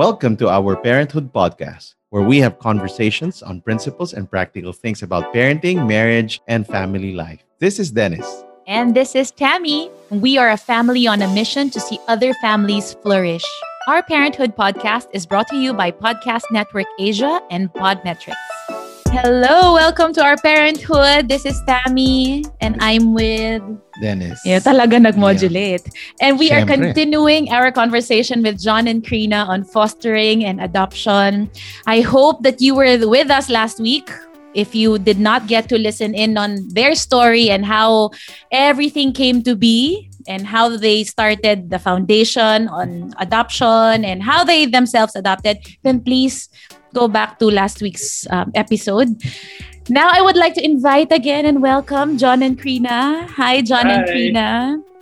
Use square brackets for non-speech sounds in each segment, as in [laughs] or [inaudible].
Welcome to our Parenthood Podcast, where we have conversations on principles and practical things about parenting, marriage, and family life. This is Dennis. And this is Thammie. We are a family on a mission to see other families flourish. Our Parenthood podcast is brought to you by Podcast Network Asia and Podmetrics. Hello, welcome to our Parenthood. This is Thammie, and I'm with Dennis. Yeah, talaga nag-modulate. And we are continuing our conversation with Jon and Chrina on fostering and adoption. I hope that you were with us last week. If you did not get to listen in on their story and how everything came to be and how they started the foundation on adoption and how they themselves adopted, then please go back to last week's um, episode. Now, I would like to invite again and welcome Jon and Chrina. Hi, Jon and Hi. Chrina.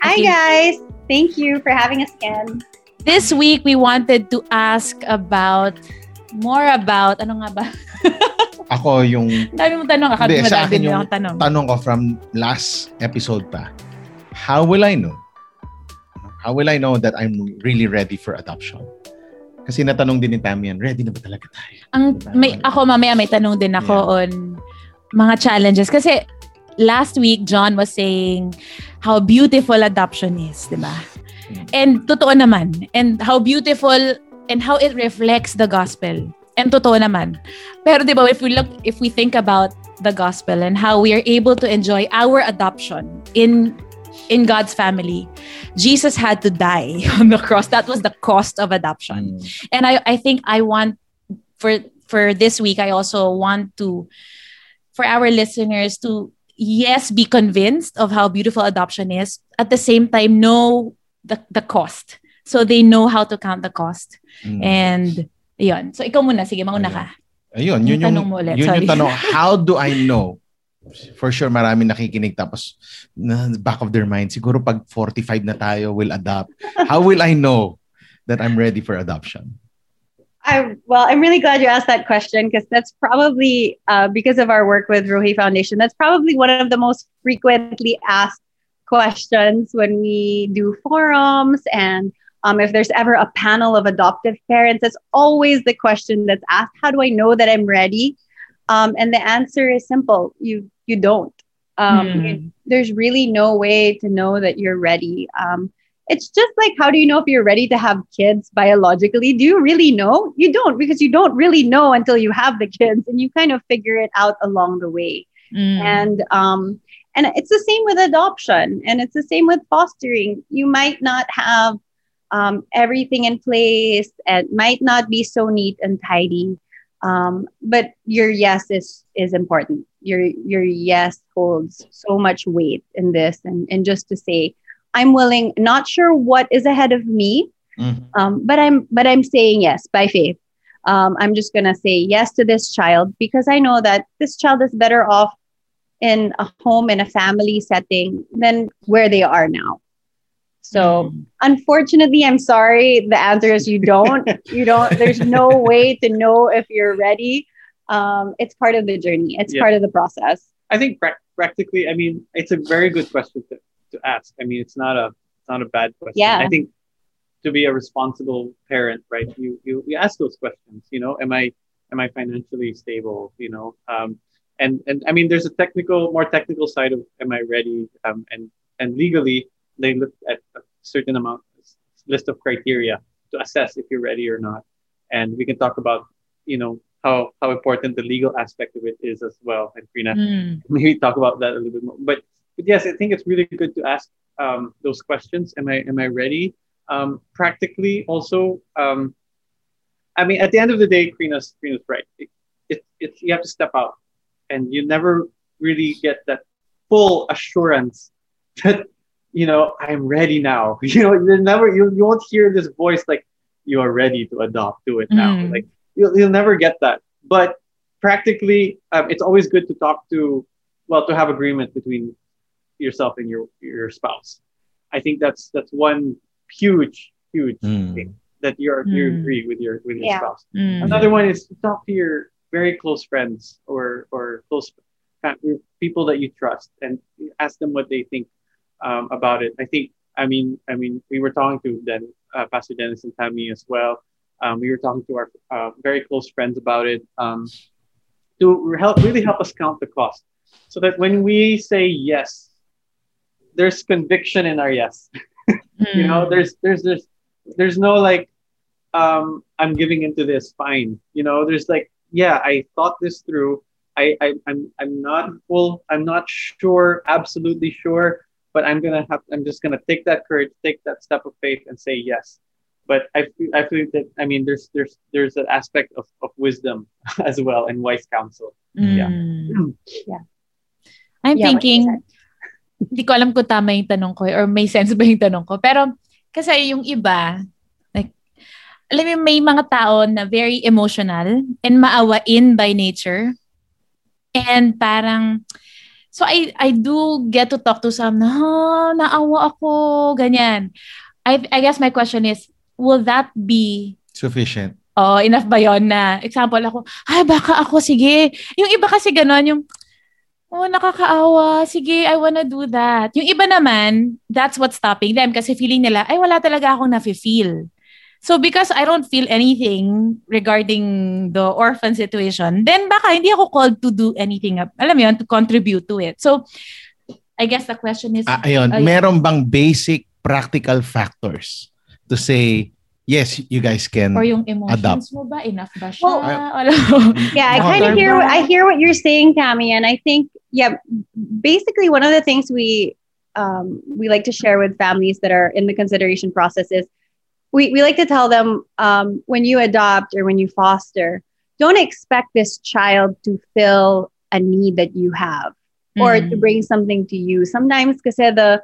Hi Okay. guys. Thank you for having us again. This week, we wanted to ask about more about, ano nga ba? [laughs] Ako yung Dami mong tanong. Akala Hindi, sa akin din yung tanong. tanong ko from last episode pa. How will I know? How will I know that I'm really ready for adoption? Kasi natanong din ni Tammy yan, ready na ba talaga tayo? Ang, may, ako mamaya may tanong din ako on mga challenges. Kasi last week, John was saying how beautiful adoption is, di ba? Hmm. And totoo naman. And how beautiful and how it reflects the gospel. And totoo naman. Pero di ba, if we look, if we think about the gospel and how we are able to enjoy our adoption in in God's family, Jesus had to die [laughs] on the cross. That was the cost of adoption Mm. and I, I think I want for for this week I also want to for our listeners to yes be convinced of how beautiful adoption is at the same time know the the cost so they know how to count the cost Mm. and yun so ikaw muna sige mauna ka Ayun, yun Yung yung, tanong mo ulit, yun sorry. yung tanong. How do I know? For sure, marami nakikinig tapos na back of their mind, siguro pag 45 na tayo, will adopt. How will I know that I'm ready for adoption? I well, I'm really glad you asked that question because that's probably uh, because of our work with Rohi Foundation. That's probably one of the most frequently asked questions when we do forums and um, if there's ever a panel of adoptive parents. That's always the question that's asked. How do I know that I'm ready? Um, and the answer is simple. You you don't. Um, Hmm. you- there's really no way to know that you're ready. Um, it's just like how do you know if you're ready to have kids biologically? Do you really know? You don't because you don't really know until you have the kids and you kind of figure it out along the way. Mm. And um and it's the same with adoption and it's the same with fostering. You might not have um, everything in place and might not be so neat and tidy. Um, but your yes is is important. Your your yes holds so much weight in this and, and just to say, I'm willing, not sure what is ahead of me, Mhm. um, but I'm but I'm saying yes by faith. Um, I'm just gonna say yes to this child because I know that this child is better off in a home in a family setting than where they are now. So Mm. unfortunately, I'm sorry. The answer is you don't. [laughs] you don't. There's no way to know if you're ready. Um, it's part of the journey. It's Yeah. part of the process. I think prac practically, I mean, it's a very good question to, to ask. I mean, it's not a it's not a bad question. Yeah. I think to be a responsible parent, right? You you, you ask those questions. You know, am I am I financially stable? You know, um, and and I mean, there's a technical, more technical side of am I ready? Um, and and legally, they look at a certain amount list of criteria to assess if you're ready or not. And we can talk about, you know, how how important the legal aspect of it is as well. And Chrina, Mm. maybe talk about that a little bit more. But, but yes, I think it's really good to ask um, those questions. Am I am I ready? Um, practically, also, um, I mean, at the end of the day, Chrina's Chrina's right. It, it, it, you have to step out, and you never really get that full assurance [laughs] that you know I'm ready now. [laughs] You know, you never you, you won't hear this voice like you are ready to adopt. Do it now. Mm. Like you'll, you'll never get that. But practically, um, it's always good to talk to, well, to have agreement between yourself and your your spouse. I think that's that's one huge huge Mm. thing that you're you Mm. agree with your with your Yeah. spouse. Mm. Another one is talk to your very close friends or or close people that you trust and ask them what they think um, about it. I think I mean I mean we were talking to then uh, Pastor Dennis and Thammie as well. Um, we were talking to our uh, very close friends about it um, to help really help us count the cost, so that when we say yes, there's conviction in our yes. [laughs] you know, Mm. there's there's there's there's no like um I'm giving into this, fine. You know, there's like, yeah, I thought this through. I, I I'm I'm not full, I'm not sure, absolutely sure, but I'm gonna have I'm just gonna take that courage, take that step of faith and say yes. But I feel I feel that I mean there's there's there's an aspect of, of wisdom [laughs] as well and wise counsel. Yeah. Mm. [clears throat] Yeah. I'm Yeah, what you thinking, said. hindi ko alam kung tama yung tanong ko or may sense ba yung tanong ko. Pero kasi yung iba, like, alam mo, may mga tao na very emotional and maawain by nature. And parang, so I I do get to talk to some na, "Ha, naawa ako, ganyan. I, I guess my question is, will that be Sufficient. Oh, enough ba yon na, example ako, ay baka ako, sige. Yung iba kasi ganon, yung, oh, nakakaawa, sige, I wanna do that. Yung iba naman, that's what's stopping them kasi feeling nila, ay wala talaga akong nafe-feel. So because I don't feel anything regarding the orphan situation, then baka hindi ako called to do anything, alam mo yun, to contribute to it. So, I guess the question is, Ah, ayun, Ayun. meron bang basic practical factors to say, yes, you guys can or yung emotions Adopt. mo ba, enough ba siya? Well, [laughs] Wala. Yeah, I kind of tama. hear I hear what you're saying, Thammie, and I think yeah, basically one of the things we um, we like to share with families that are in the consideration process is we, we like to tell them um, when you adopt or when you foster, don't expect this child to fill a need that you have or to Mm. bring something to you. Sometimes because the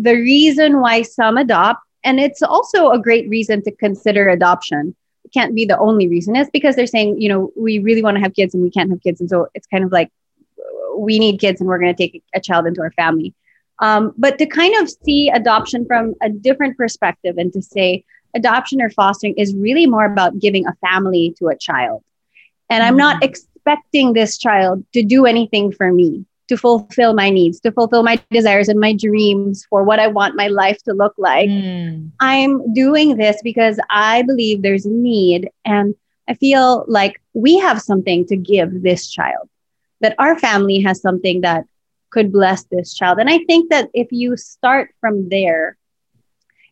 the reason why some adopt, and it's also a great reason to consider adoption. It can't be the only reason. It's because they're saying, you know, we really want to have kids and we can't have kids, and so it's kind of like we need kids and we're going to take a child into our family. Um, but to kind of see adoption from a different perspective and to say adoption or fostering is really more about giving a family to a child. And I'm not expecting this child to do anything for me, to fulfill my needs, to fulfill my desires and my dreams for what I want my life to look like. Mm. I'm doing this because I believe there's a need and I feel like we have something to give this child, that our family has something that could bless this child. And I think that if you start from there,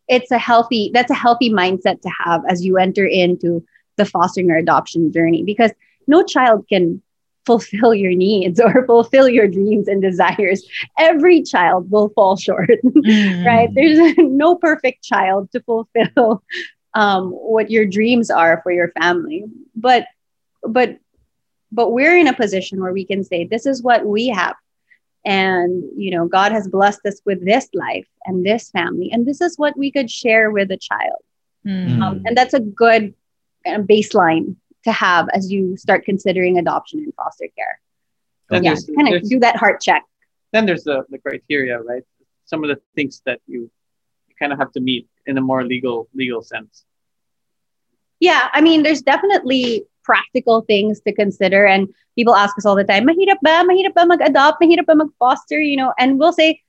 it's a healthy, that's a healthy mindset to have as you enter into the fostering or adoption journey because no child can fulfill your needs or [laughs] fulfill your dreams and desires. Every child will fall short [laughs] Mm. right? There's [laughs] no perfect child to fulfill um, what your dreams are for your family. But but but we're in a position where we can say this is what we have. And you know, God has blessed us with this life and this family, and this is what we could share with a child. Mm. Um, and that's a good uh, baseline to have as you start considering adoption and foster care. Then yeah, there's, kind of do that heart check. then there's the, the criteria, right? Some of the things that you, you kind of have to meet in a more legal legal sense. Yeah, I mean, there's definitely practical things to consider. And people ask us all the time, mahirap ba? Mahirap ba mag-adopt? Mahirap ba mag-foster? You know, and we'll say,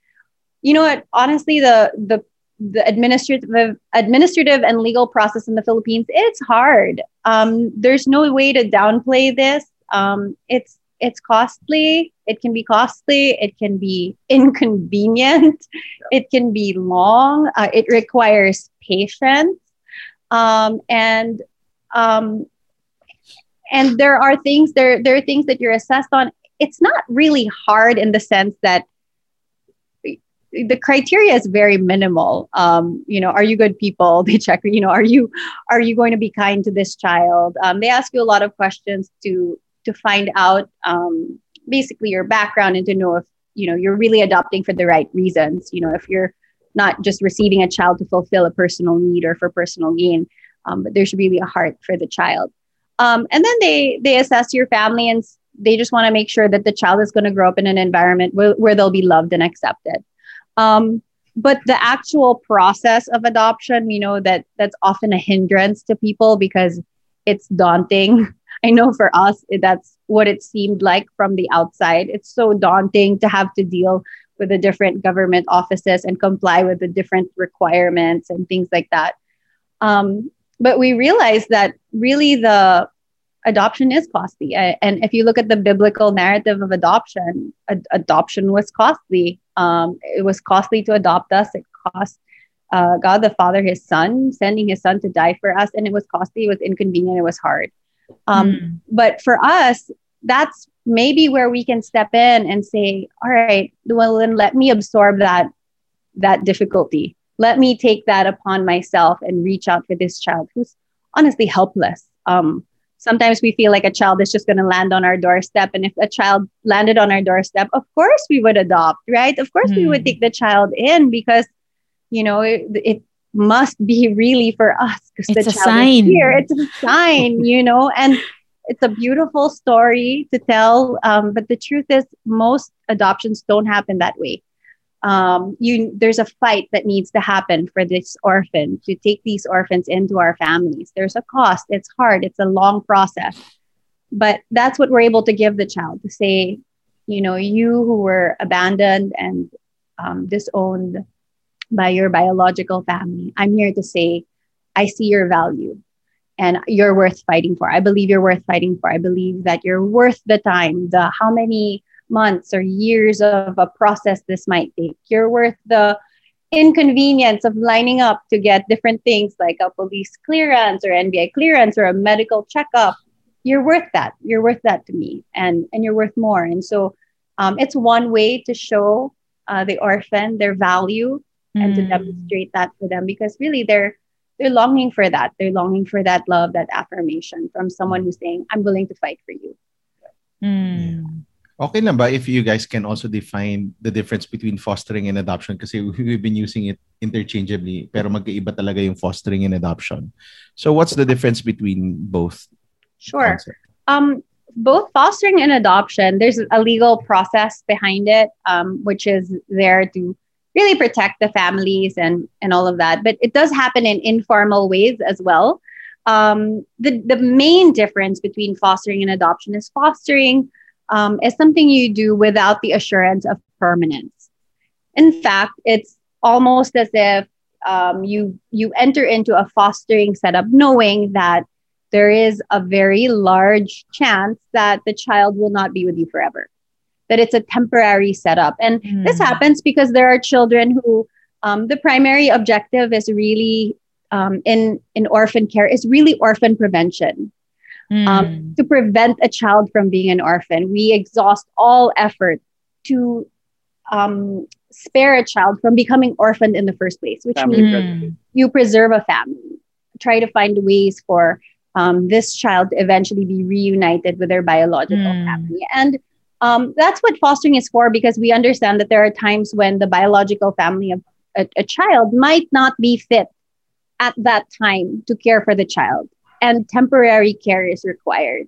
you know what, honestly, the the the administrative administrative and legal process in the Philippines, it's hard. Um, there's no way to downplay this. Um, it's it's costly. It can be costly. It can be [laughs] inconvenient. It can be long. Uh, it requires patience. Um, and um, and there are things there there are things that you're assessed on. It's not really hard in the sense that the criteria is very minimal. Um, you know, are you good people? [laughs] They check. You know, are you are you going to be kind to this child? Um, they ask you a lot of questions to to find out um, basically your background and to know if you know you're really adopting for the right reasons. You know, if you're not just receiving a child to fulfill a personal need or for personal gain, um, but there's really a heart for the child. Um, and then they they assess your family and they just want to make sure that the child is going to grow up in an environment where, where they'll be loved and accepted. Um, but the actual process of adoption, we know that that's often a hindrance to people because it's daunting. [laughs] I know for us, that's what it seemed like from the outside. It's so daunting to have to deal with the different government offices and comply with the different requirements and things like that. Um, but we realized that really the adoption is costly. And if you look at the biblical narrative of adoption, ad- adoption was costly. Um, it was costly to adopt us. It cost uh, God the Father his son, sending his son to die for us. And it was costly, it was inconvenient, it was hard. Um, mm. But for us, that's maybe where we can step in and say, all right, well, then let me absorb that that difficulty. Let me take that upon myself and reach out for this child who's honestly helpless. Um, sometimes we feel like a child is just going to land on our doorstep. And if a child landed on our doorstep, of course we would adopt, right? Of course mm. we would hmm. take the child in because, you know, it, it must be really for us because the child sign. is here. It's a sign, [laughs] you know, and it's a beautiful story to tell. Um, but the truth is, most adoptions don't happen that way um, you there's a fight that needs to happen for this orphan to take these orphans into our families. There's a cost. It's hard. It's a long process, but that's what we're able to give the child to say, you know, you who were abandoned and um, disowned by your biological family. I'm here to say, I see your value and you're worth fighting for. I believe you're worth fighting for. I believe that you're worth the time, the how many months or years of a process this might take. You're worth the inconvenience of lining up to get different things like a police clearance or NBI clearance or a medical checkup. You're worth that. You're worth that to me, and and you're worth more. And so, um, it's one way to show uh, the orphan their value mm. and to hmm. demonstrate that for them because really they're they're longing for that. They're longing for that love, that affirmation from someone who's saying, "I'm willing to fight for you." Mm. Okay lang ba if you guys can also define the difference between fostering and adoption? Kasi we've been using it interchangeably, pero magkaiba talaga yung fostering and adoption. So what's the difference between both? Sure. Um, both fostering and adoption, there's a legal process behind it, um, which is there to really protect the families and, and all of that. But it does happen in informal ways as well. Um, the, the main difference between fostering and adoption is fostering um, is something you do without the assurance of permanence. In fact, it's almost as if um, you you enter into a fostering setup knowing that there is a very large chance that the child will not be with you forever, that it's a temporary setup. And mm. this happens because there are children who um, the primary objective is really um, in in orphan care is really orphan prevention mm. um, to prevent a child from being an orphan. We exhaust all effort to um, spare a child from becoming orphaned in the first place, which family means you preserve a family, try to find ways for um, this child to eventually be reunited with their biological mm. family. And um, that's what fostering is for because we understand that there are times when the biological family of a, a child might not be fit at that time to care for the child and temporary care is required.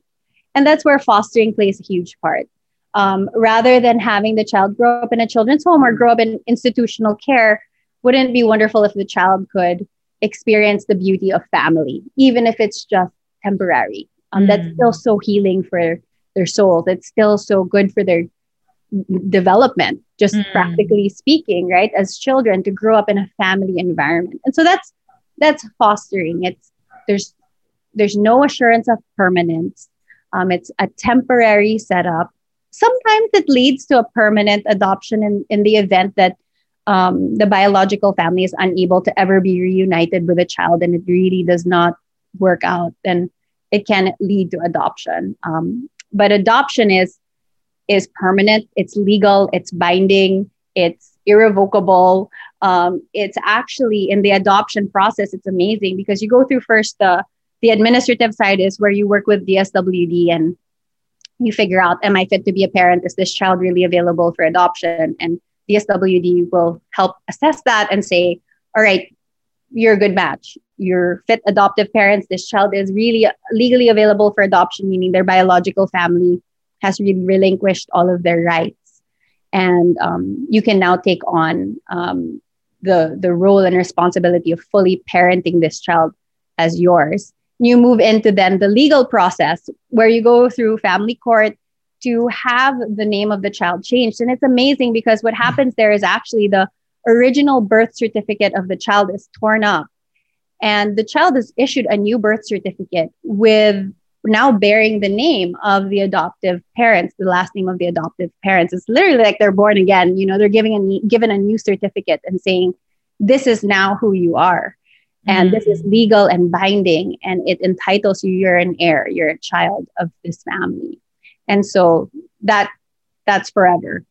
And that's where fostering plays a huge part. Um, rather than having the child grow up in a children's home or grow up in institutional care, wouldn't it be wonderful if the child could experience the beauty of family, even if it's just temporary? Um, mm. That's still so healing for their souls. It's still so good for their development, just mm. practically speaking, right? As children to grow up in a family environment. And so that's that's fostering. It's there's there's no assurance of permanence. Um, it's a temporary setup. Sometimes it leads to a permanent adoption in, in the event that um, the biological family is unable to ever be reunited with a child and it really does not work out, then it can lead to adoption. Um, but adoption is is permanent. It's legal. It's binding. It's irrevocable. Um, it's actually in the adoption process. It's amazing because you go through first the the administrative side is where you work with DSWD and you figure out, am I fit to be a parent? Is this child really available for adoption? And DSWD will help assess that and say, all right, you're a good match. You're fit adoptive parents. This child is really legally available for adoption, meaning their biological family has really relinquished all of their rights. And um, you can now take on um, the, the role and responsibility of fully parenting this child as yours you move into then the legal process where you go through family court to have the name of the child changed. And it's amazing because what happens there is actually the original birth certificate of the child is torn up and the child is issued a new birth certificate with now bearing the name of the adoptive parents, the last name of the adoptive parents. It's literally like they're born again. You know, they're giving a given a new certificate and saying, "This is now who you are." And this is legal and binding and it entitles you you're an heir you're a child of this family. And so that that's forever.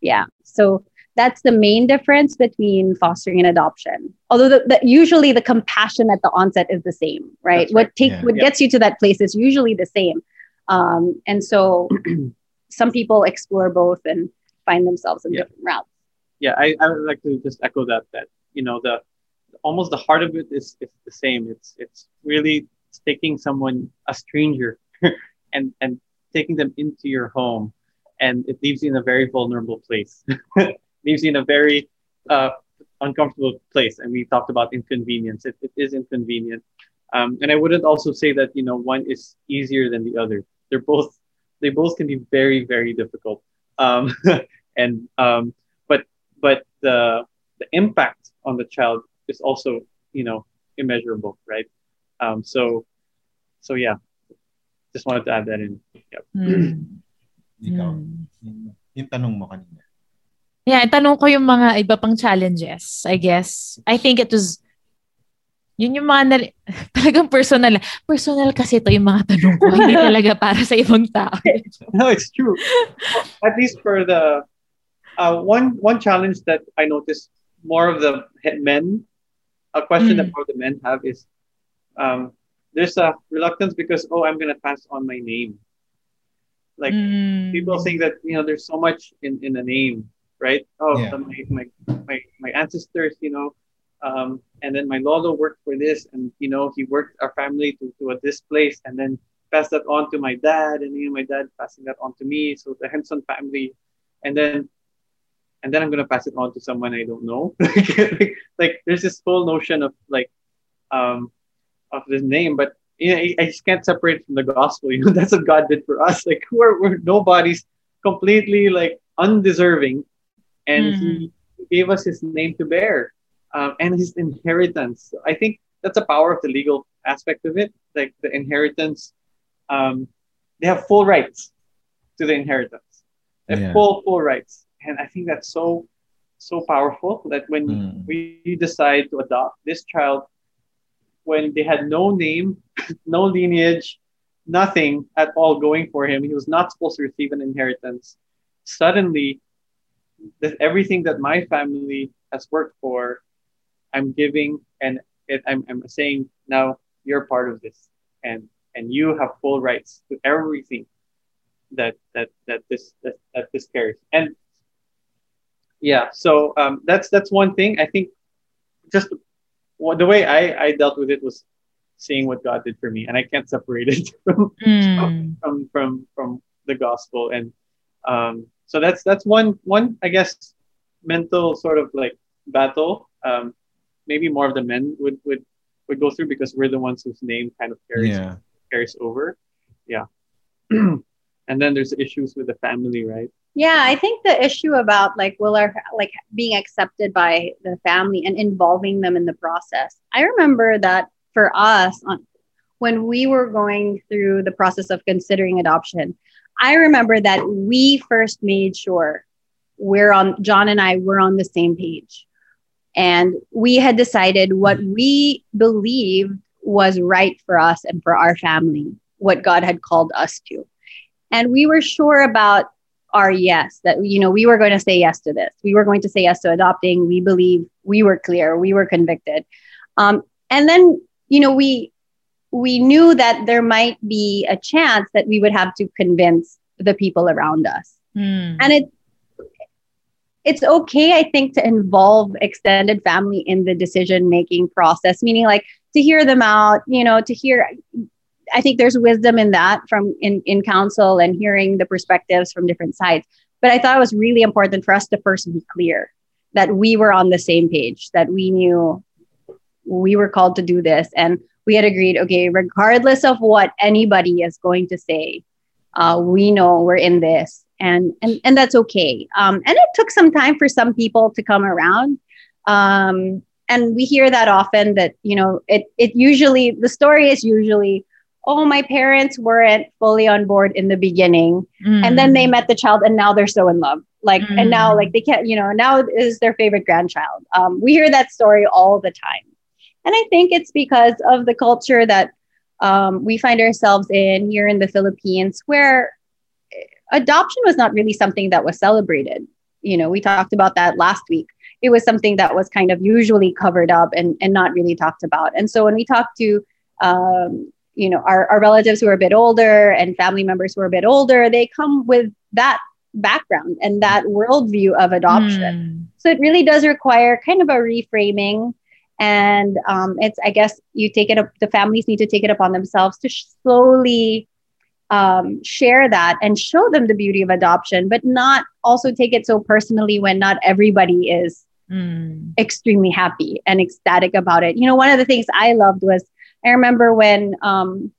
Yeah. So that's the main difference between fostering and adoption. Although the, the, usually the compassion at the onset is the same right, what take yeah. what yeah. gets you to that place is usually the same. Um, and so [clears throat] some people explore both and find themselves in yeah. different routes. Yeah I, I would like to just echo that that you know the almost the heart of it is, is the same it's it's really taking someone a stranger [laughs] and and taking them into your home and it leaves you in a very vulnerable place [laughs] leaves you in a very uh, uncomfortable place. And we talked about inconvenience. It, it is inconvenient. Um, and I wouldn't also say that, you know, one is easier than the other. They're both, they both can be very, very difficult. Um, [laughs] and, um, but, but the, the impact on the child is also, you know, immeasurable, right? Um, so, so yeah, just wanted to add that in. Yep. Mm. [clears throat] Ikaw, mm. yung tanong mo kanina. Yeah, tanong ko yung mga iba pang challenges, I guess. I think it was, yun yung mga, na, [laughs] talagang personal. Personal kasi ito yung mga tanong ko. Hindi talaga para sa ibang tao. [laughs] no, it's true. At least for the, uh, one one challenge that I noticed more of the men, a question mm. that more of the men have is, um, there's a reluctance because, oh, I'm going to pass on my name. Like mm. people think that, you know, there's so much in, in a name right? Oh, yeah. my, my, my, my ancestors, you know, um, and then my lolo worked for this, and you know, he worked our family to, to a, this place, and then passed that on to my dad, and you know, my dad passing that on to me. So the Henson family, and then and then I'm gonna pass it on to someone I don't know. like, [laughs] like, there's this whole notion of like um of this name, but you know, I just can't separate from the gospel. [laughs] You know, that's what God did for us. Like we're, we're nobody's completely like undeserving and mm. he gave us his name to bear um, and his inheritance. I think that's the power of the legal aspect of it. Like the inheritance, um, they have full rights to the inheritance. They have yeah. full full rights, and I think that's so so powerful that when mm. we decide to adopt this child, when they had no name, [laughs] no lineage, nothing at all going for him, he was not supposed to receive an inheritance. Suddenly, that everything that my family has worked for, I'm giving and it, I'm, I'm saying now you're part of this and and you have full rights to everything that that that this that, that this carries and yeah so um, that's that's one thing i think just well, the way I, I dealt with it was seeing what god did for me and i can't separate it [laughs] from mm. from, from from the gospel and um, so that's that's one one I guess mental sort of like battle. Um, maybe more of the men would would would go through because we're the ones whose name kind of carries yeah. carries over. Yeah. [clears throat] and then there's issues with the family, right? Yeah, I think the issue about like will our like being accepted by the family and involving them in the process. I remember that for us on when we were going through the process of considering adoption, I remember that we first made sure we're on, Jon and I were on the same page. And we had decided what we believed was right for us and for our family, what God had called us to. And we were sure about our yes, that, you know, we were going to say yes to this. We were going to say yes to adopting. We believe we were clear, we were convicted. Um, and then, you know, we we knew that there might be a chance that we would have to convince the people around us. Mm. And it it's okay, I think, to involve extended family in the decision making process, meaning like to hear them out, you know, to hear I think there's wisdom in that from in, in counsel and hearing the perspectives from different sides. But I thought it was really important for us to first be clear that we were on the same page, that we knew we were called to do this and we had agreed, okay, regardless of what anybody is going to say, uh, we know we're in this, and and and that's okay. Um, and it took some time for some people to come around. Um, and we hear that often that you know it it usually the story is usually oh my parents weren't fully on board in the beginning. And then they Mm. met the child and now they're so in love. Like and now Mm. like they can't you know now is their favorite grandchild. Um, we hear that story all the time. And i think it's because of the culture that um, we find ourselves in here in the philippines where adoption was not really something that was celebrated. You know we talked about that last week. It was something that was kind of usually covered up and, and not really talked about. And so when we talk to um, you know our, our relatives who are a bit older and family members who are a bit older they come with that background and that worldview of adoption Mm. so it really does require kind of a reframing and um, it's i guess you take it up the families need to take it upon themselves to slowly um, share that and show them the beauty of adoption but not also take it so personally when not everybody is Mm. extremely happy and ecstatic about it. You know, one of the things I loved was I remember when um,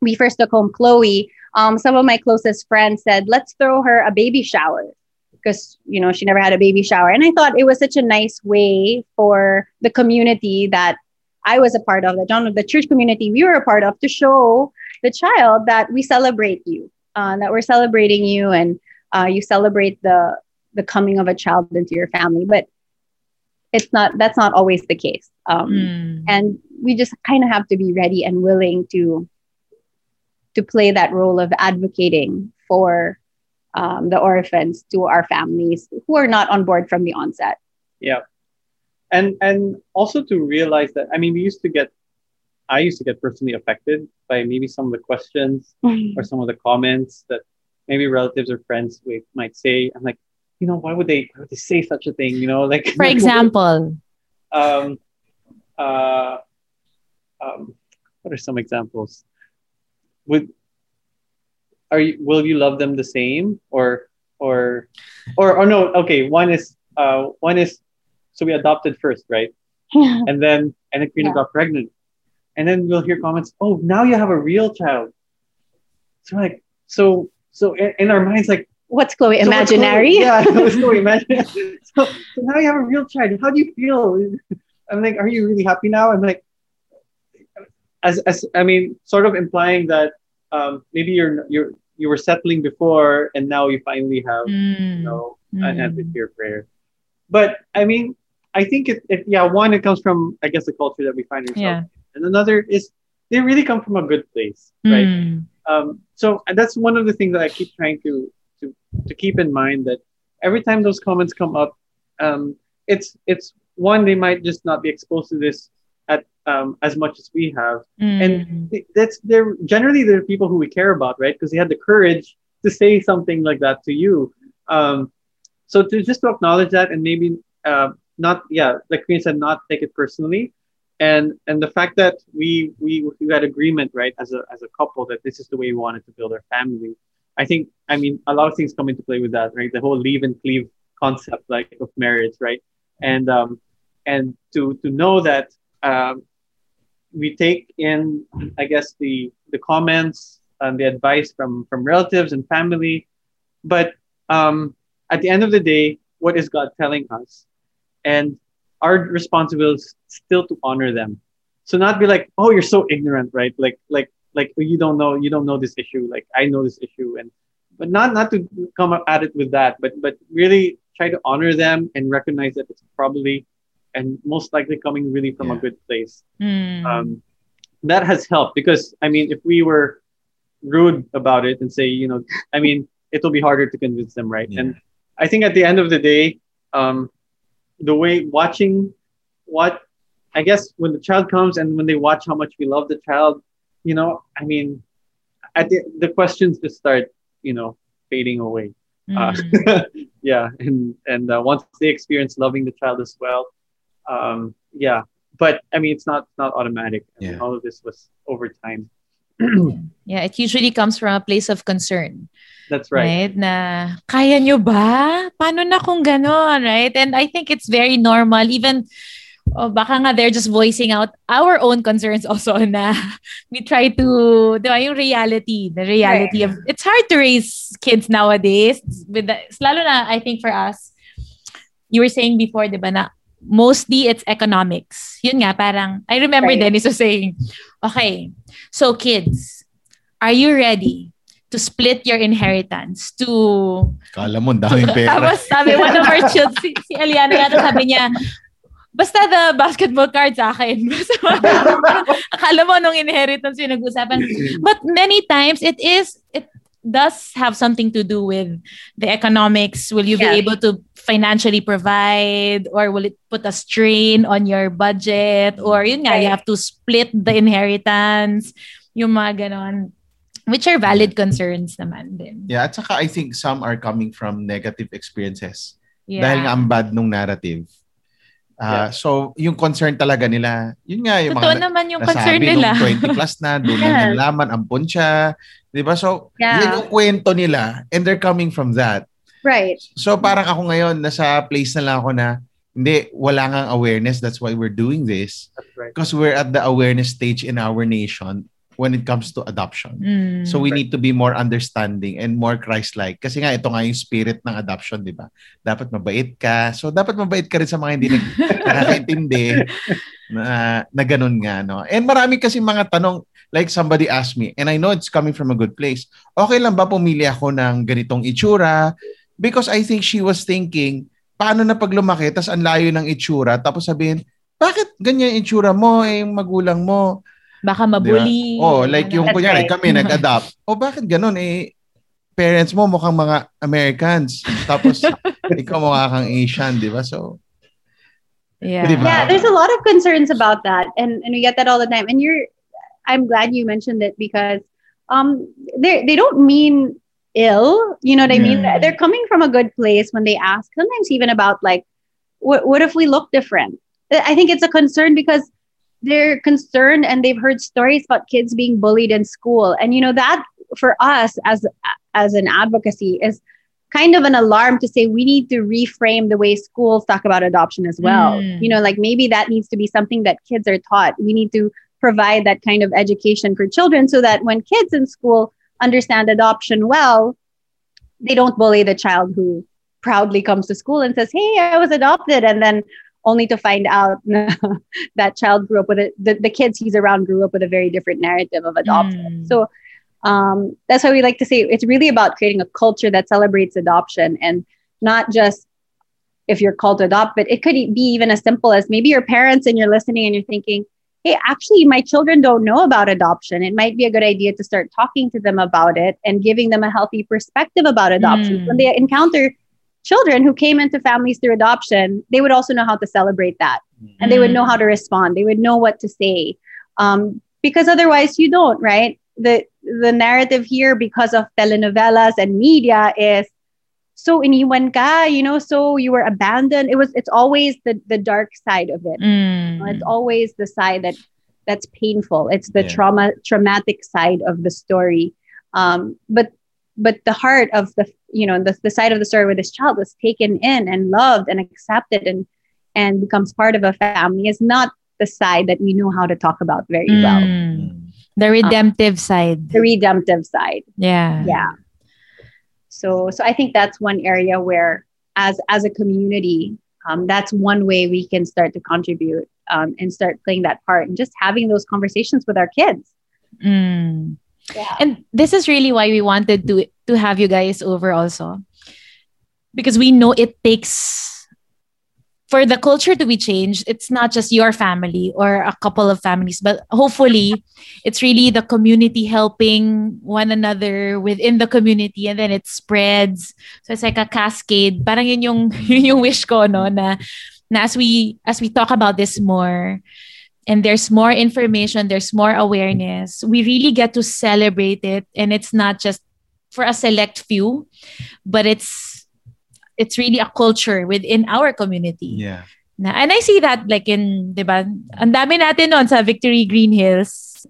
we first took home Chloe, um, some of my closest friends said, let's throw her a baby shower because, you know, she never had a baby shower. And I thought it was such a nice way for the community that I was a part of, the John of the church community we were a part of, to show the child that we celebrate you, uh, that we're celebrating you and uh, you celebrate the the coming of a child into your family. But it's not that's not always the case um, Mm. and we just kind of have to be ready and willing to to play that role of advocating for um, the orphans to our families who are not on board from the onset Yeah, and and also to realize that I mean we used to get I used to get personally affected by maybe some of the questions [laughs] or some of the comments that maybe relatives or friends we might say. I'm like, you know, why would they why would they say such a thing? You know, like [laughs] For example, um, uh, um, what are some examples? Would are you will you love them the same or or or or no? Okay, one is uh one is so we adopted first, right? [laughs] And then and then Chrina Yeah. got pregnant, and then we'll hear comments. Oh, now you have a real child. So like so so in, in our minds like what's chloe so what's imaginary yeah, [laughs] what's going imaginary. [laughs] So, so now you have a real child. How do you feel? I'm like, are you really happy now? I'm like, as as I mean, sort of implying that um, maybe you're you're you were settling before and now you finally have Mm. you know Mm. an your prayer. But I mean, I think it, it yeah one it comes from I guess the culture that we find ourselves, Yeah. in. and another is they really come from a good place, right? Mm. um, so that's one of the things that I keep trying to to to keep in mind that every time those comments come up, um, it's it's one they might just not be exposed to this um, as much as we have, Mm. and that's they're generally they're people who we care about, right? Because they had the courage to say something like that to you. Um, so to just to acknowledge that and maybe uh, not yeah, like Queen said, not take it personally. And and the fact that we we we had agreement right as a as a couple that this is the way we wanted to build our family. I think I mean a lot of things come into play with that, right? The whole leave and cleave concept like of marriage, right? And um and to to know that um we take in I guess the the comments and the advice from from relatives and family, but um at the end of the day, what is God telling us? And our responsibility is still to honor them. So not be like, oh, you're so ignorant, right? Like, like, like you don't know, you don't know this issue. Like I know this issue, and but not not to come at it with that, but but really try to honor them and recognize that it's probably and most likely coming really from a good place. Mm. Um, that has helped because I mean, if we were rude about it and say, you know, I mean, it'll be harder to convince them, right? Yeah. And I think at the end of the day, um, the way watching what I guess when the child comes and when they watch how much we love the child, you know, I mean, at the, the questions just start, you know, fading away. Uh, Mm. [laughs] yeah, and and uh, once they experience loving the child as well, um, yeah. But I mean, it's not not automatic. I mean, Yeah. all of this was over time. [clears throat] yeah, it usually comes from a place of concern. That's right. Right? Na, kaya nyo ba? Paano na kung ganon? Right? And I think it's very normal. Even, oh, baka nga they're just voicing out our own concerns also [laughs] na we try to, di ba, yung reality, the reality of, it's hard to raise kids nowadays. With the, lalo na, I think for us, you were saying before, di ba, na mostly it's economics. Yun nga, parang, I remember Right. Dennis was saying, okay, so kids, are you ready to split your inheritance to Kala mo, daming [laughs] pera. Tapos sabi, one of our children, si, si Eliana nga sabi niya, basta the basketball card sa akin. [laughs] [laughs] Akala mo nung inheritance yung nag-usapan. But many times, it is, it does have something to do with the economics. Will you be Yes. able to financially provide or will it put a strain on your budget? Or yun nga, you have to split the inheritance. Yung mga ganon. Which are valid concerns naman din. Yeah, at saka I think some are coming from negative experiences. Yeah. Dahil nga ang bad nung narrative. Ah, So, yung concern talaga nila, yun nga yung Totoo mga naman yung nasabi concern nila. nung 20 plus na, [laughs] doon Yes. na nalaman, ampon siya. Di ba? So, Yeah. yun yung kwento nila and they're coming from that. Right. So, parang ako ngayon, nasa place na lang ako na, hindi, wala nga awareness. That's why we're doing this. That's right. Because we're at the awareness stage in our nation when it comes to adoption. Mm. So we need to be more understanding and more Christ-like. Kasi nga ito nga yung spirit ng adoption, di ba? Dapat mabait ka. So dapat mabait ka rin sa mga hindi [laughs] nakakaintindi na, na ganun nga. No? And marami kasi mga tanong, like somebody asked me, and I know it's coming from a good place, okay lang ba pumili ako ng ganitong itsura? Because I think she was thinking, paano na pag lumaki, tas ang layo ng itsura, tapos sabihin, bakit ganyan yung itsura mo, eh, yung magulang mo? Baka mabuli. Oh, like yung That's kunyari right. kami [laughs] nag-adopt. Oh, bakit ganun eh? Parents mo mukhang mga Americans. Tapos [laughs] ikaw mukha kang Asian, di ba? So, Yeah. Di ba? Yeah, there's a lot of concerns about that, and and we get that all the time. And you're, I'm glad you mentioned it because um they they don't mean ill. You know what I mean? They're coming from a good place when they ask. Sometimes even about like, what what if we look different? I think it's a concern because they're concerned and they've heard stories about kids being bullied in school, and you know that for us as as an advocacy is kind of an alarm to say we need to reframe the way schools talk about adoption as well. Mm. You know, like maybe that needs to be something that kids are taught. We need to provide that kind of education for children so that when kids in school understand adoption well, they don't bully the child who proudly comes to school and says, Hey, I was adopted. And then only to find out [laughs] that child grew up with it, the, the kids he's around grew up with a very different narrative of adoption. Mm. So um, that's why we like to say it's really about creating a culture that celebrates adoption and not just if you're called to adopt, but it could be even as simple as maybe your parents and you're listening and you're thinking, hey, actually, my children don't know about adoption. It might be a good idea to start talking to them about it and giving them a healthy perspective about adoption. Mm. When they encounter children who came into families through adoption, they would also know how to celebrate that and they would know Mm. how to respond. They would know what to say. Um, because otherwise you don't, right? The the narrative here because of telenovelas and media is so iniwan ka, you know, so you were abandoned. It was it's always the the dark side of it. Mm. It's always the side that that's painful. It's the Yeah. trauma traumatic side of the story. Um, but but the heart of the you know the, the side of the story where this child was taken in and loved and accepted and and becomes part of a family is not the side that we know how to talk about very well. Mm. The redemptive side. The redemptive side. Yeah. Yeah. So so I think that's one area where as as a community, um, that's one way we can start to contribute um, and start playing that part and just having those conversations with our kids. Mm. Yeah. And this is really why we wanted to to have you guys over also. Because we know it takes for the culture to be changed, it's not just your family or a couple of families, but hopefully it's really the community helping one another within the community and then it spreads. So it's like a cascade. Parang yun yung, [laughs] yun yung wish ko, no? Na, na as we, as we talk about this more, and there's more information, there's more awareness, we really get to celebrate it. And it's not just for a select few, but it's it's really a culture within our community. Yeah. Na, and I see that like in, di ba, ang dami natin noon sa Victory Green Hills.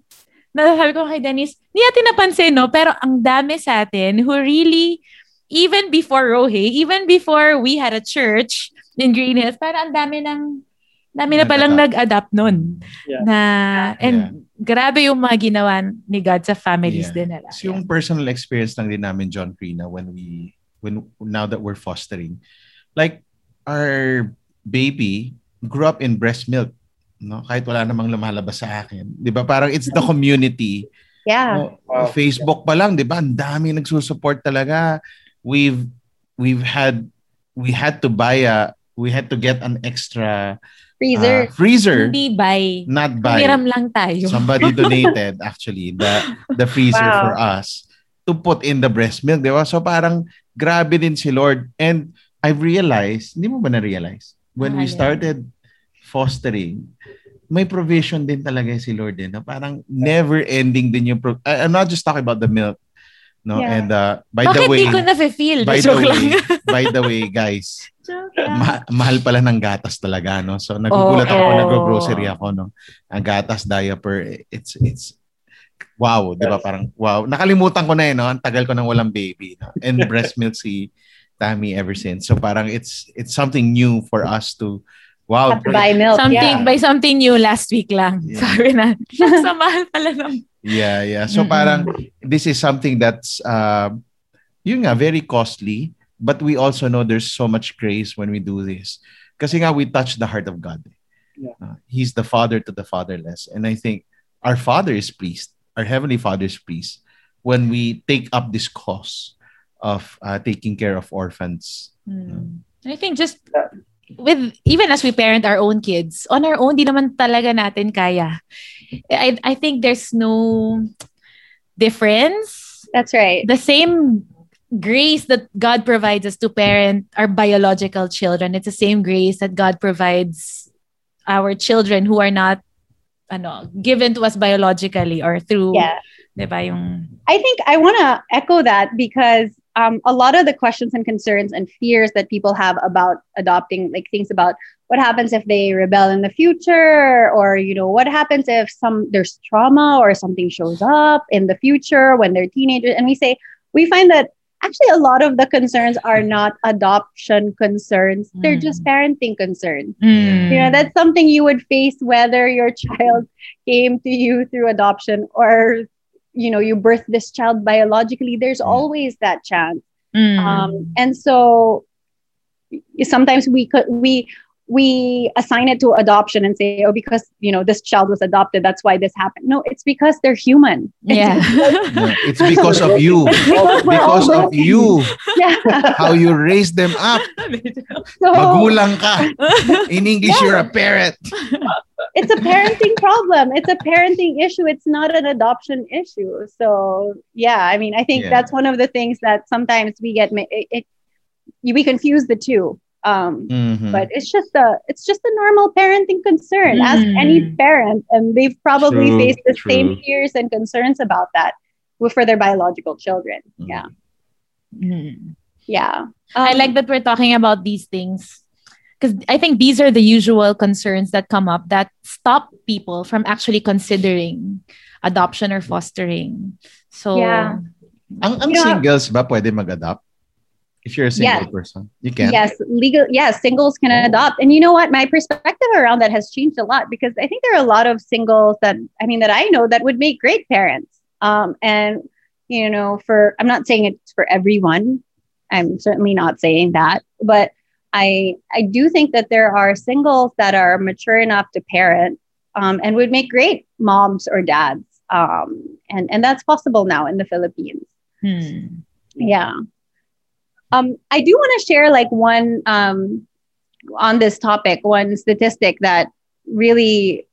Na sabi ko kay Dennis, hindi natin napansin, no? Pero ang dami sa atin who really, even before Rohe, even before we had a church in Green Hills, para ang dami ng, dami na palang nag-adapt nun. Yeah. Na, and grabe yung mga ginawa ni God sa families Yeah. din nila. So yung personal experience lang din namin, John Crina, when we, when now that we're fostering, like our baby, grew up in breast milk. No? Kahit wala namang lumalabas sa akin. Di ba? Parang it's the community. Yeah. No, Facebook pa lang, di ba? Ang dami nagsusupport talaga. We've we've had we had to buy a we had to get an extra Freezer. uh, freezer. Hindi buy. Not buy. Hiram lang tayo. Somebody donated actually the the freezer Wow. for us to put in the breast milk, di ba? So parang grabe din si Lord. And I've realized, hindi mo ba na-realize? When we started fostering, may provision din talaga si Lord din. Na parang never ending din yung pro- I- I'm not just talking about the milk. No, Yeah. and uh, by Bakit the way, di ko na-feel? by [laughs] the lang. way, [laughs] by the way, guys, ma- mahal pala ng gatas talaga, no? So nagugulat ako pag Oo. nag-grocery ako, no? Ang gatas diaper, it's it's wow, 'di ba? Parang wow. Nakalimutan ko na eh, no? Ang tagal ko nang walang baby, no? And [laughs] breast milk si Tammy ever since. So parang it's it's something new for us to wow. Have to buy milk. Something, yeah. by something new last week lang. Yeah. Sabi na, [laughs] "Shucks, ang mahal pala ng... Yeah, yeah. So parang this is something that's uh, yun nga very costly, but we also know there's so much grace when we do this. Kasi nga we touch the heart of God. Yeah. Uh, he's the father to the fatherless. And I think our father is pleased. Our heavenly Father's is pleased when we take up this cause of uh, taking care of orphans. Hmm. I think just with even as we parent our own kids, on our own, di naman talaga natin kaya. I, I think there's no difference. That's right. The same grace that God provides us to parent our biological children, it's the same grace that God provides our children who are not ano, given to us biologically or through, Yeah. di ba, yung I think I want to echo that because um, a lot of the questions and concerns and fears that people have about adopting, like things about what happens if they rebel in the future, or you know, what happens if some there's trauma or something shows up in the future when they're teenagers, and we say we find that actually a lot of the concerns are not adoption concerns; they're Mm. just parenting concerns. mm, You know, that's something you would face whether your [laughs] child came to you through adoption or, you know, you birthed this child biologically. There's always that chance. mm. Um, and so sometimes we could, we, we assign it to adoption and say, oh, because, you know, this child was adopted, that's why this happened. No, it's because they're human. It's [laughs] yeah. It's because of you. [laughs] Because of you. yeah. How you raise them up. [laughs] So Magulang ka. In English, you're a parent. it's a parenting problem. It's a parenting issue. It's not an adoption issue. So yeah, I mean, I think Yeah. that's one of the things that sometimes we get it, it we confuse the two. Um, Mhm. But it's just a it's just a normal parenting concern. Ask any Mm. parent, and they've probably True, faced the true. same fears and concerns about that for their biological children. Mhm. Yeah, Mm. yeah. I Um, like that we're talking about these things because I think these are the usual concerns that come up that stop people from actually considering adoption or fostering. So, Yeah. Ang, ang You know, singles ba pwede mag-adopt? If you're a single Yes. person, you can. Yes, legal. Yes, singles can adopt. And you know what? My perspective around that has changed a lot because I think there are a lot of singles that I mean that I know that would make great parents. Um, and you know, for I'm not saying it's for everyone. I'm certainly not saying that, but I I do think that there are singles that are mature enough to parent um, and would make great moms or dads. Um, and and that's possible now in the Philippines hmm. yeah um i do want to share like one um on this topic one statistic that really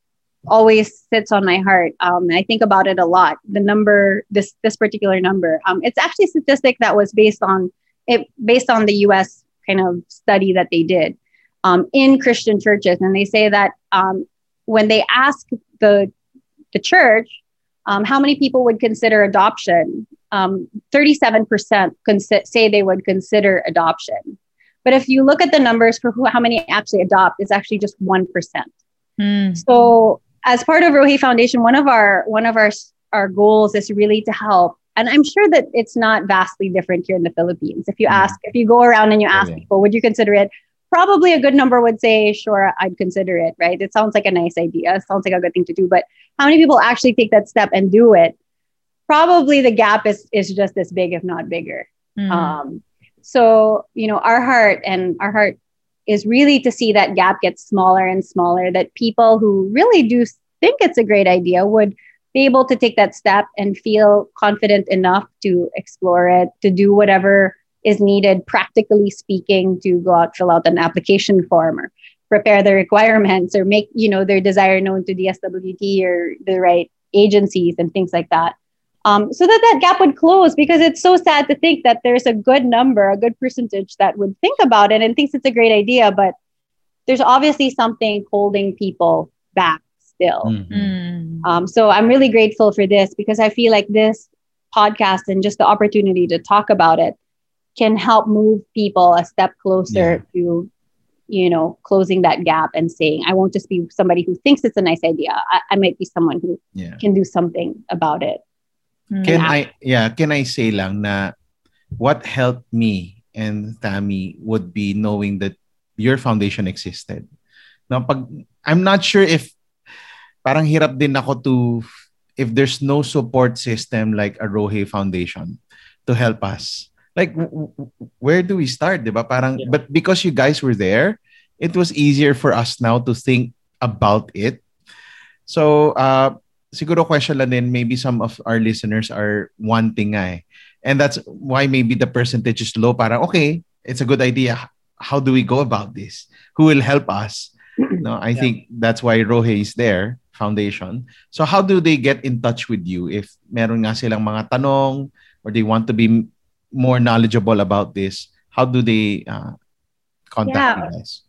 always sits on my heart um i think about it a lot. The number this this particular number um it's actually a statistic that was based on it based on the us kind of study that they did um, in christian churches. And they say that um, when they ask the the church um, how many people would consider adoption um, 37% consi- say they would consider adoption. But if you look at the numbers for who, how many actually adopt, it's actually just 1%. Hmm. So as part of Rohi Foundation, one of our one of our our goals is really to help. And I'm sure that it's not vastly different here in the Philippines. If you Mhm. ask, if you go around and you ask yeah. people, would you consider it? Probably a good number would say, sure, I'd consider it, right? It sounds like a nice idea. It sounds like a good thing to do. But how many people actually take that step and do it? Probably the gap is is just as big, if not bigger. Hmm. Um, so you know, our heart and our heart is really to see that gap get smaller and smaller, that people who really do think it's a great idea would be able to take that step and feel confident enough to explore it, to do whatever is needed, practically speaking, to go out, fill out an application form or prepare the requirements or make, you know, their desire known to the DSWD or the right agencies and things like that. Um, so that that gap would close because it's so sad to think that there's a good number, a good percentage that would think about it and thinks it's a great idea, but there's obviously something holding people back still. Mhm. Mm. Um, so I'm really grateful for this because I feel like this podcast and just the opportunity to talk about it can help move people a step closer to, you know, closing that gap and saying, I won't just be somebody who thinks it's a nice idea. I, I might be someone who Yeah. can do something about it. Mm. Can Yeah. I yeah, can I say lang na what helped me and Tammy would be knowing that your foundation existed. Now pag I'm not sure if parang hirap din ako to if there's no support system like a Rohe Foundation to help us. Like w- w- where do we start, 'di ba? Parang Yeah. but because you guys were there, it was easier for us now to think about it. So, uh siguro question lang din, maybe some of our listeners are wanting nga eh. And that's why maybe the percentage is low. Parang, okay, it's a good idea. How do we go about this? Who will help us? No, I Yeah. think that's why Rohi is there, foundation. So how do they get in touch with you if meron nga silang mga tanong or they want to be more knowledgeable about this? How do they uh, contact Yeah. you guys?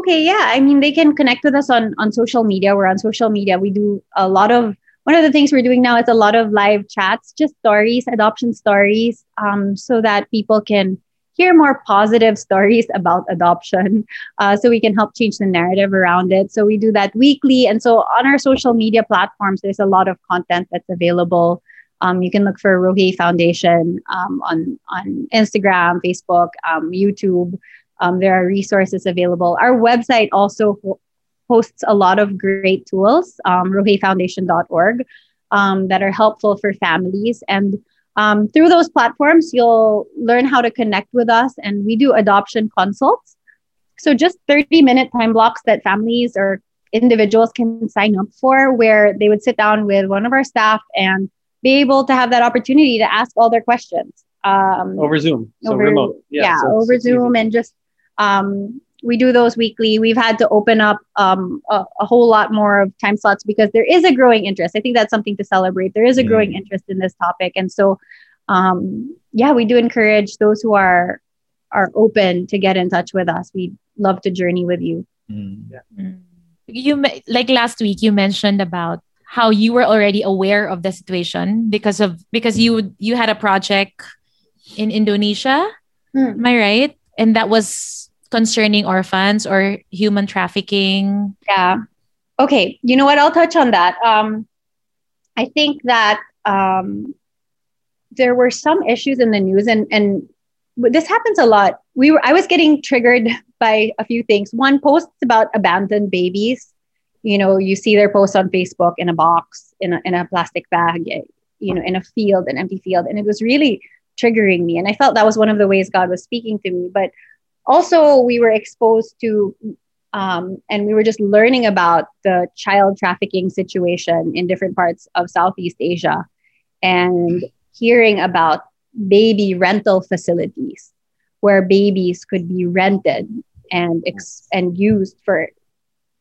Okay, yeah. I mean, they can connect with us on on social media. We're on social media. We do a lot of one of the things we're doing now is a lot of live chats, just stories, adoption stories, um, so that people can hear more positive [laughs] stories about adoption. Uh, so we can help change the narrative around it. So we do that weekly, and so on our social media platforms, there's a lot of content that's available. Um, you can look for Rohi Foundation um, on on Instagram, Facebook, um, YouTube. Um, there are resources available. Our website also ho- hosts a lot of great tools, um, rohifoundation.org, um, that are helpful for families. And um, through those platforms, you'll learn how to connect with us. And we do adoption consults. So just 30 minute time blocks that families or individuals can sign up for, where they would sit down with one of our staff and be able to have that opportunity to ask all their questions. Um, over Zoom, so over- remote. yeah, so over it's easy. Zoom and just um, we do those weekly. We've had to open up um, a, a whole lot more of time slots because there is a growing interest. I think that's something to celebrate. There is a growing Mm. interest in this topic, and so um, yeah, we do encourage those who are are open to get in touch with us. We love to journey with you. Mm. Mm. You like last week you mentioned about how you were already aware of the situation because of because you you had a project in Indonesia, Hmm. am I right? And that was concerning orphans or human trafficking. Yeah. Okay. You know what? I'll touch on that. Um, I think that um, there were some issues in the news, and and this happens a lot. We were I was getting triggered [laughs] by a few things. One, posts about abandoned babies. You know, you see their posts on Facebook in a box, in a in a plastic bag, eh, you know, in a field, an empty field, and it was really triggering me. And I felt that was one of the ways God was speaking to me. But also, we were exposed to um, and we were just learning about the child trafficking situation in different parts of Southeast Asia and hearing about baby rental facilities where babies could be rented and ex- and used for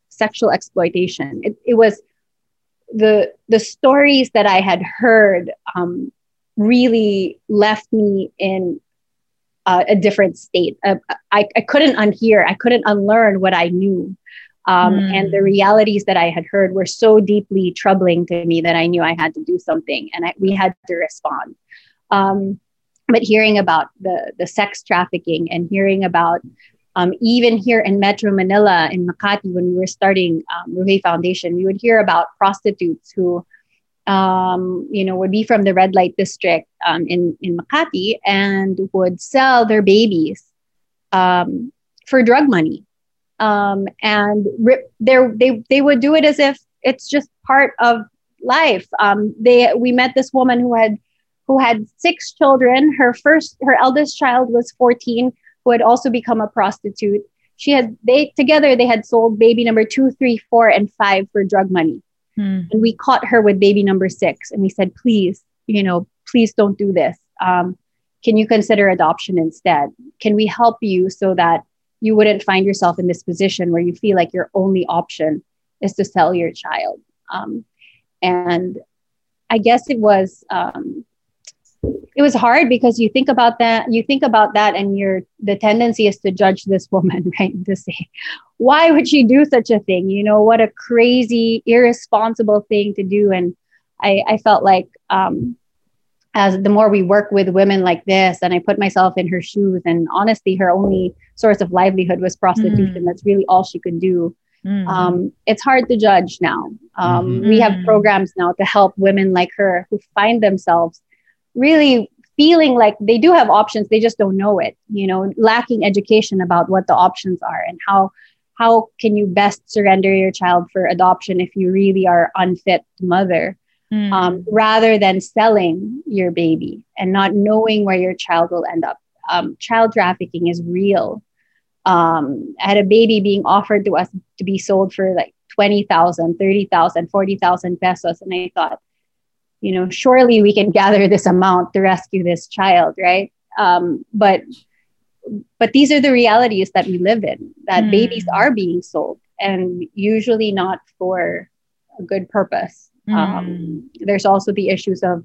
sexual exploitation. It, it was the the stories that I had heard um, really left me in uh, a different state. Uh, I, I couldn't unhear, I couldn't unlearn what I knew. Um, Mm. And the realities that I had heard were so deeply troubling to me that I knew I had to do something and I, we had to respond. Um, but hearing about the, the sex trafficking and hearing about um, even here in Metro Manila, in Makati, when we were starting um, Rohi Foundation, we would hear about prostitutes who um, you know, would be from the red light district um, in in Makati and would sell their babies um, for drug money, um, and rip, they they would do it as if it's just part of life. Um, they we met this woman who had who had six children. Her first, her eldest child was fourteen, who had also become a prostitute. she had they together they had sold baby number two, three, four, and five for drug money. Hmm. And we caught her with baby number six, and we said, please, you know, please don't do this. Um, can you consider adoption instead? Can we help you so that you wouldn't find yourself in this position where you feel like your only option is to sell your child? Um, and I guess it was um, it was hard because you think about that you think about that and your the tendency is to judge this [laughs] woman right to say why would she do such a thing you know what a crazy irresponsible thing to do and i i felt like um as the more we work with women like this and i put myself in her shoes and honestly her only source of livelihood was prostitution Mm. that's really all she could do Mm. um, it's hard to judge now. Um, We have Mhm. programs now to help women like her who find themselves really feeling like they do have options, they just don't know it. You know, lacking education about what the options are and how how can you best surrender your child for adoption if you really are unfit mother, Mm. um, rather than selling your baby and not knowing where your child will end up. Um, child trafficking is real um, I had a baby being offered to us to be sold for like 20,000, 30,000, 40,000 pesos. And I thought, you know, surely we can gather this amount to rescue this child, right? Um, but but these are the realities that we live in that Hmm. babies are being sold and usually not for a good purpose. Mm. Um, there's also the issues of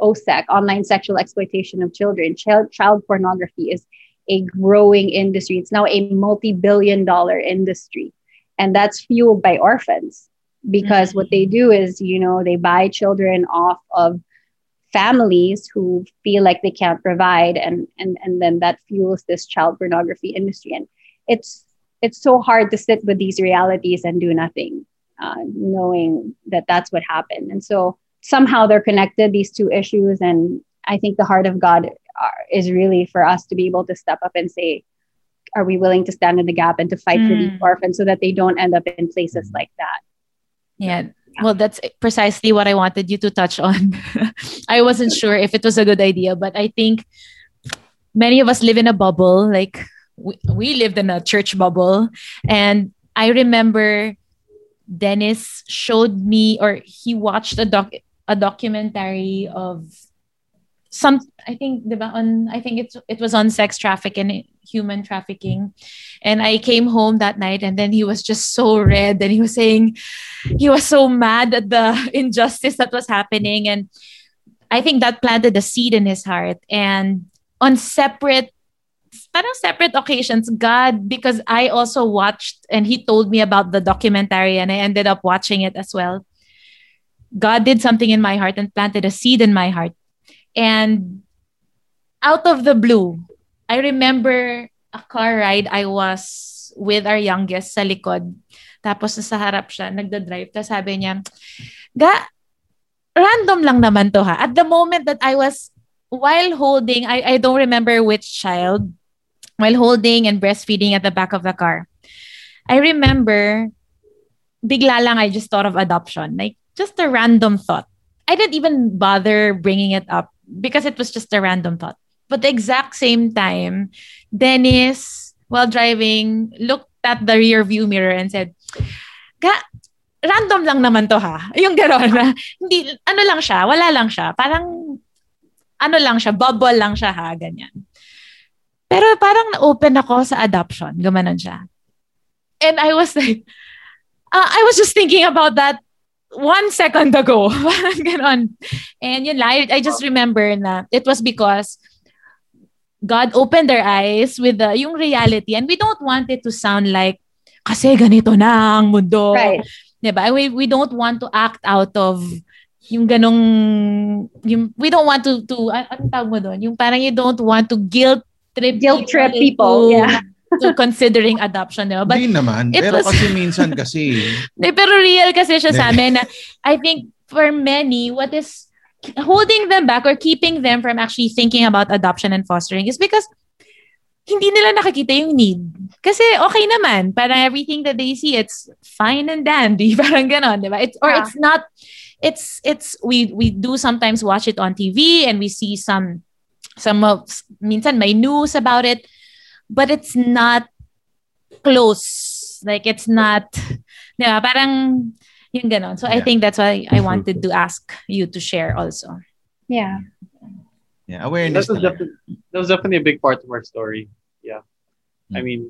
OSEC, online sexual exploitation of children. Child, child pornography is a growing industry. It's now a multi billion dollar industry. And that's fueled by orphans because what they do is, you know, they buy children off of families who feel like they can't provide and and and then that fuels this child pornography industry. And it's it's so hard to sit with these realities and do nothing uh, knowing that that's what happened. And so somehow they're connected these two issues and i think the heart of god are, is really for us to be able to step up and say are we willing to stand in the gap and to fight for these Mm. orphans so that they don't end up in places like that Yeah. Well, that's precisely what I wanted you to touch on. [laughs] I wasn't sure if it was a good idea, but I think many of us live in a bubble. Like we, we lived in a church bubble. And I remember Dennis showed me, or he watched a doc, a documentary of some. I think diba, on. I think it's it was on sex trafficking and human trafficking, and I came home that night, and then he was just so red, and he was saying he was so mad at the [laughs] injustice that was happening and i think that planted a seed in his heart and on separate parang separate occasions god because i also watched and he told me about the documentary and i ended up watching it as well god did something in my heart and planted a seed in my heart and out of the blue i remember a car ride i was with our youngest sa likod tapos nasa harap siya, nagda-drive. Tapos sabi niya, ga, random lang naman to ha. At the moment that I was, while holding, I, I don't remember which child, while holding and breastfeeding at the back of the car, I remember, bigla lang I just thought of adoption. Like, just a random thought. I didn't even bother bringing it up because it was just a random thought. But the exact same time, Dennis, while driving, looked at the rear view mirror and said, Ga, random lang naman to ha. [laughs] Yung gano'n hindi, ano lang siya, wala lang siya. Parang, ano lang siya, bubble lang siya ha, ganyan. Pero parang na-open ako sa adoption, gumanon siya. And I was like, [laughs] uh, I was just thinking about that one second ago. [laughs] Parang ganon. And yun lang, I, I just remember na it was because God opened their eyes with the, yung reality and we don't want it to sound like kasi ganito na ang mundo. right Diba? We, we don't want to act out of yung ganong, yung, we don't want to, to an- anong tawag mo doon? Yung parang you don't want to guilt trip Guilt trip people, yeah. To considering adoption. Diba? But Hindi naman. it Pero was- kasi [laughs] minsan kasi, De, pero real kasi siya sa amin na I think for many, what is holding them back or keeping them from actually thinking about adoption and fostering is because hindi nila nakikita yung need. Kasi okay naman. Parang everything that they see, it's fine and dandy. [laughs] Parang ganon, di ba? It's, or Yeah. it's not, it's, it's, we, we do sometimes watch it on TV and we see some, some of, minsan may news about it, but it's not close. Like it's not, di ba? Parang yung ganon. So I think that's why I wanted to ask you to share also. Yeah. Yeah, that awareness. was, talaga. definitely, that was definitely a big part of our story. Yeah. I Mm. mean,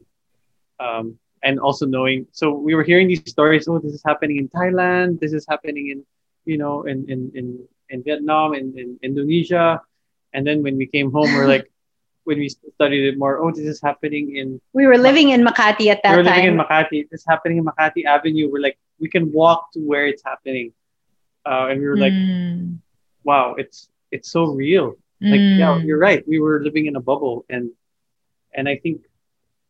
um, and also knowing, so we were hearing these stories. Oh, this is happening in Thailand. This is happening in, you know, in in in, in Vietnam, in, in Indonesia. And then when we came home, we're like, when we studied it more, oh, this is happening in. We were living in Makati at that time. we were living in time. Makati. Is happening in Makati Avenue. We're like, we can walk to where it's happening, uh, and we were like, Mm. wow, it's it's so real like yeah Mm. you're right we were living in a bubble and and i think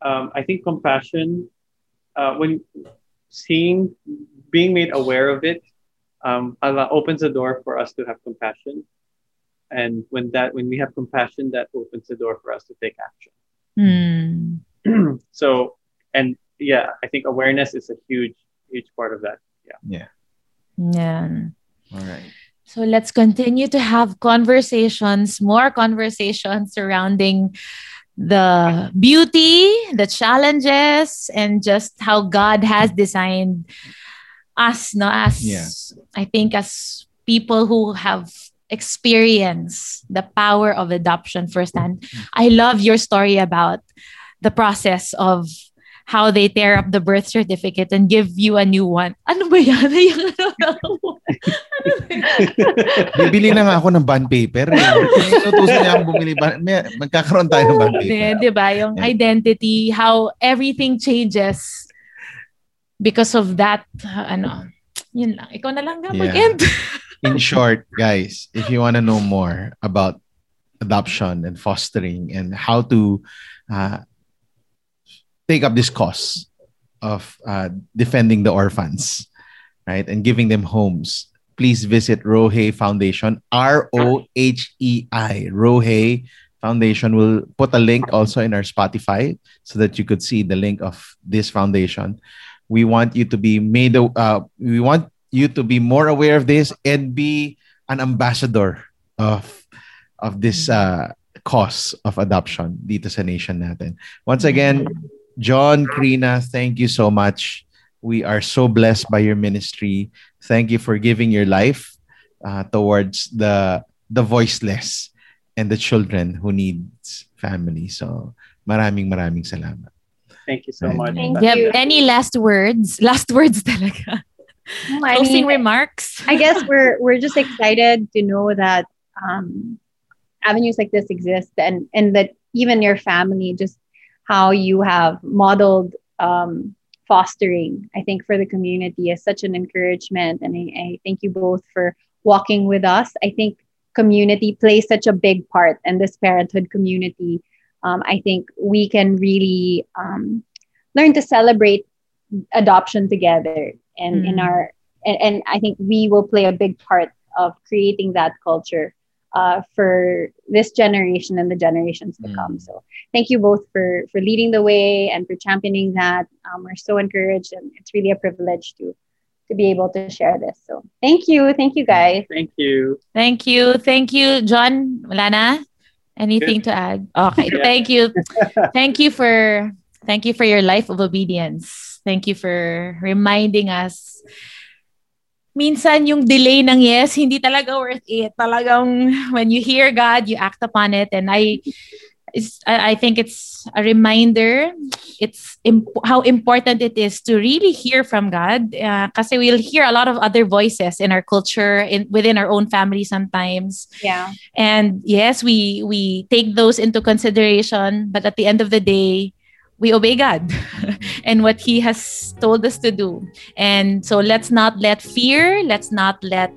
um i think compassion uh when seeing being made aware of it um allow, opens the door for us to have compassion and when that when we have compassion that opens the door for us to take action Mm. [clears throat] so and yeah i think awareness is a huge huge part of that Yeah. Yeah. Yeah. All right. So let's continue to have conversations, more conversations surrounding the beauty, the challenges, and just how God has designed us, no, as Yeah. I think as people who have experienced the power of adoption firsthand. I love your story about the process of how they tear up the birth certificate and give you a new one. [laughs] Ano ba yan? Yung ano Ano? Bibili na nga ako ng bond paper. Eh. Inutusan niya akong bumili. May, magkakaroon tayo ng bond paper. di ba? Yung Yeah. identity, how everything changes because of that, ano, yun lang. Ikaw na lang nga Yeah. mag-end. [laughs] In short, guys, if you want to know more about adoption and fostering and how to uh, take up this cause of uh, defending the orphans, right, and giving them homes, please visit Rohei Foundation, R O H E I, Rohei Foundation. We'll put a link also in our Spotify so that you could see the link of this foundation. We want you to be made, uh, we want you to be more aware of this and be an ambassador of of this uh, cause of adoption dito sa nation natin. Once again, Jon, Chrina, thank you so much. We are so blessed by your ministry. Thank you for giving your life uh, towards the the voiceless and the children who needs family. So, maraming maraming salamat. thank you so much Thank you you. have any last words? Last words talaga. No, I Closing mean, remarks? I guess [laughs] we're we're just excited to know that um, avenues like this exist, and and that even your family, just how you have modeled um, fostering, I think for the community is such an encouragement, and I, I thank you both for walking with us. I think community plays such a big part, and this parenthood community, um, I think we can really um, learn to celebrate adoption together and in Mm. our and, and I think we will play a big part of creating that culture uh, for this generation and the generations to Mm. come. So thank you both for for leading the way and for championing that. Um, we're so encouraged, and it's really a privilege to to be able to share this. So thank you, thank you guys. thank you Thank you. Thank you, Jon. Wala na? Anything to add? Okay. [laughs] Yeah. Thank you. Thank you for thank you for your life of obedience. Thank you for reminding us minsan yung delay ng yes, hindi talaga worth it. Talagang when you hear God, you act upon it. And I, I think it's a reminder. It's imp- how important it is to really hear from God. Uh, kasi we'll hear a lot of other voices in our culture, in within our own family sometimes. Yeah, And yes, we we take those into consideration, but at the end of the day, we obey God [laughs] and what He has told us to do. And so let's not let fear, let's not let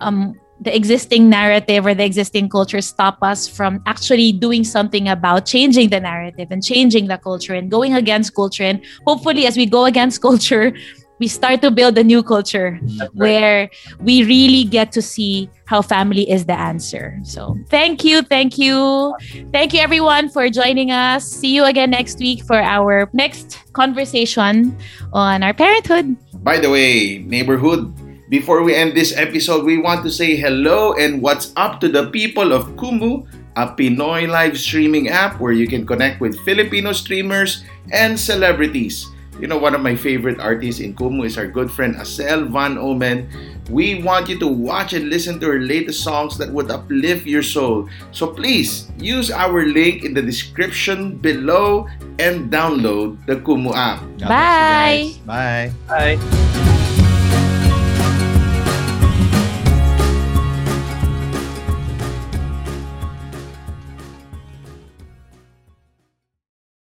um, the existing narrative or the existing culture stop us from actually doing something about changing the narrative and changing the culture and going against culture. And hopefully, as we go against [laughs] culture, we start to build a new culture mm, where we really get to see how family is the answer. So, thank you, thank you, thank you everyone for joining us. See you again next week for our next conversation on our parenthood. By the way, neighborhood, Before we end this episode, we want to say hello and what's up to the people of Kumu, a Pinoy live streaming app where you can connect with Filipino streamers and celebrities. You know, one of my favorite artists in Kumu is our good friend Asel Van Omen. We want you to watch and listen to her latest songs that would uplift your soul. So please use our link in the description below and download the Kumu app. Bye. Bye. Bye.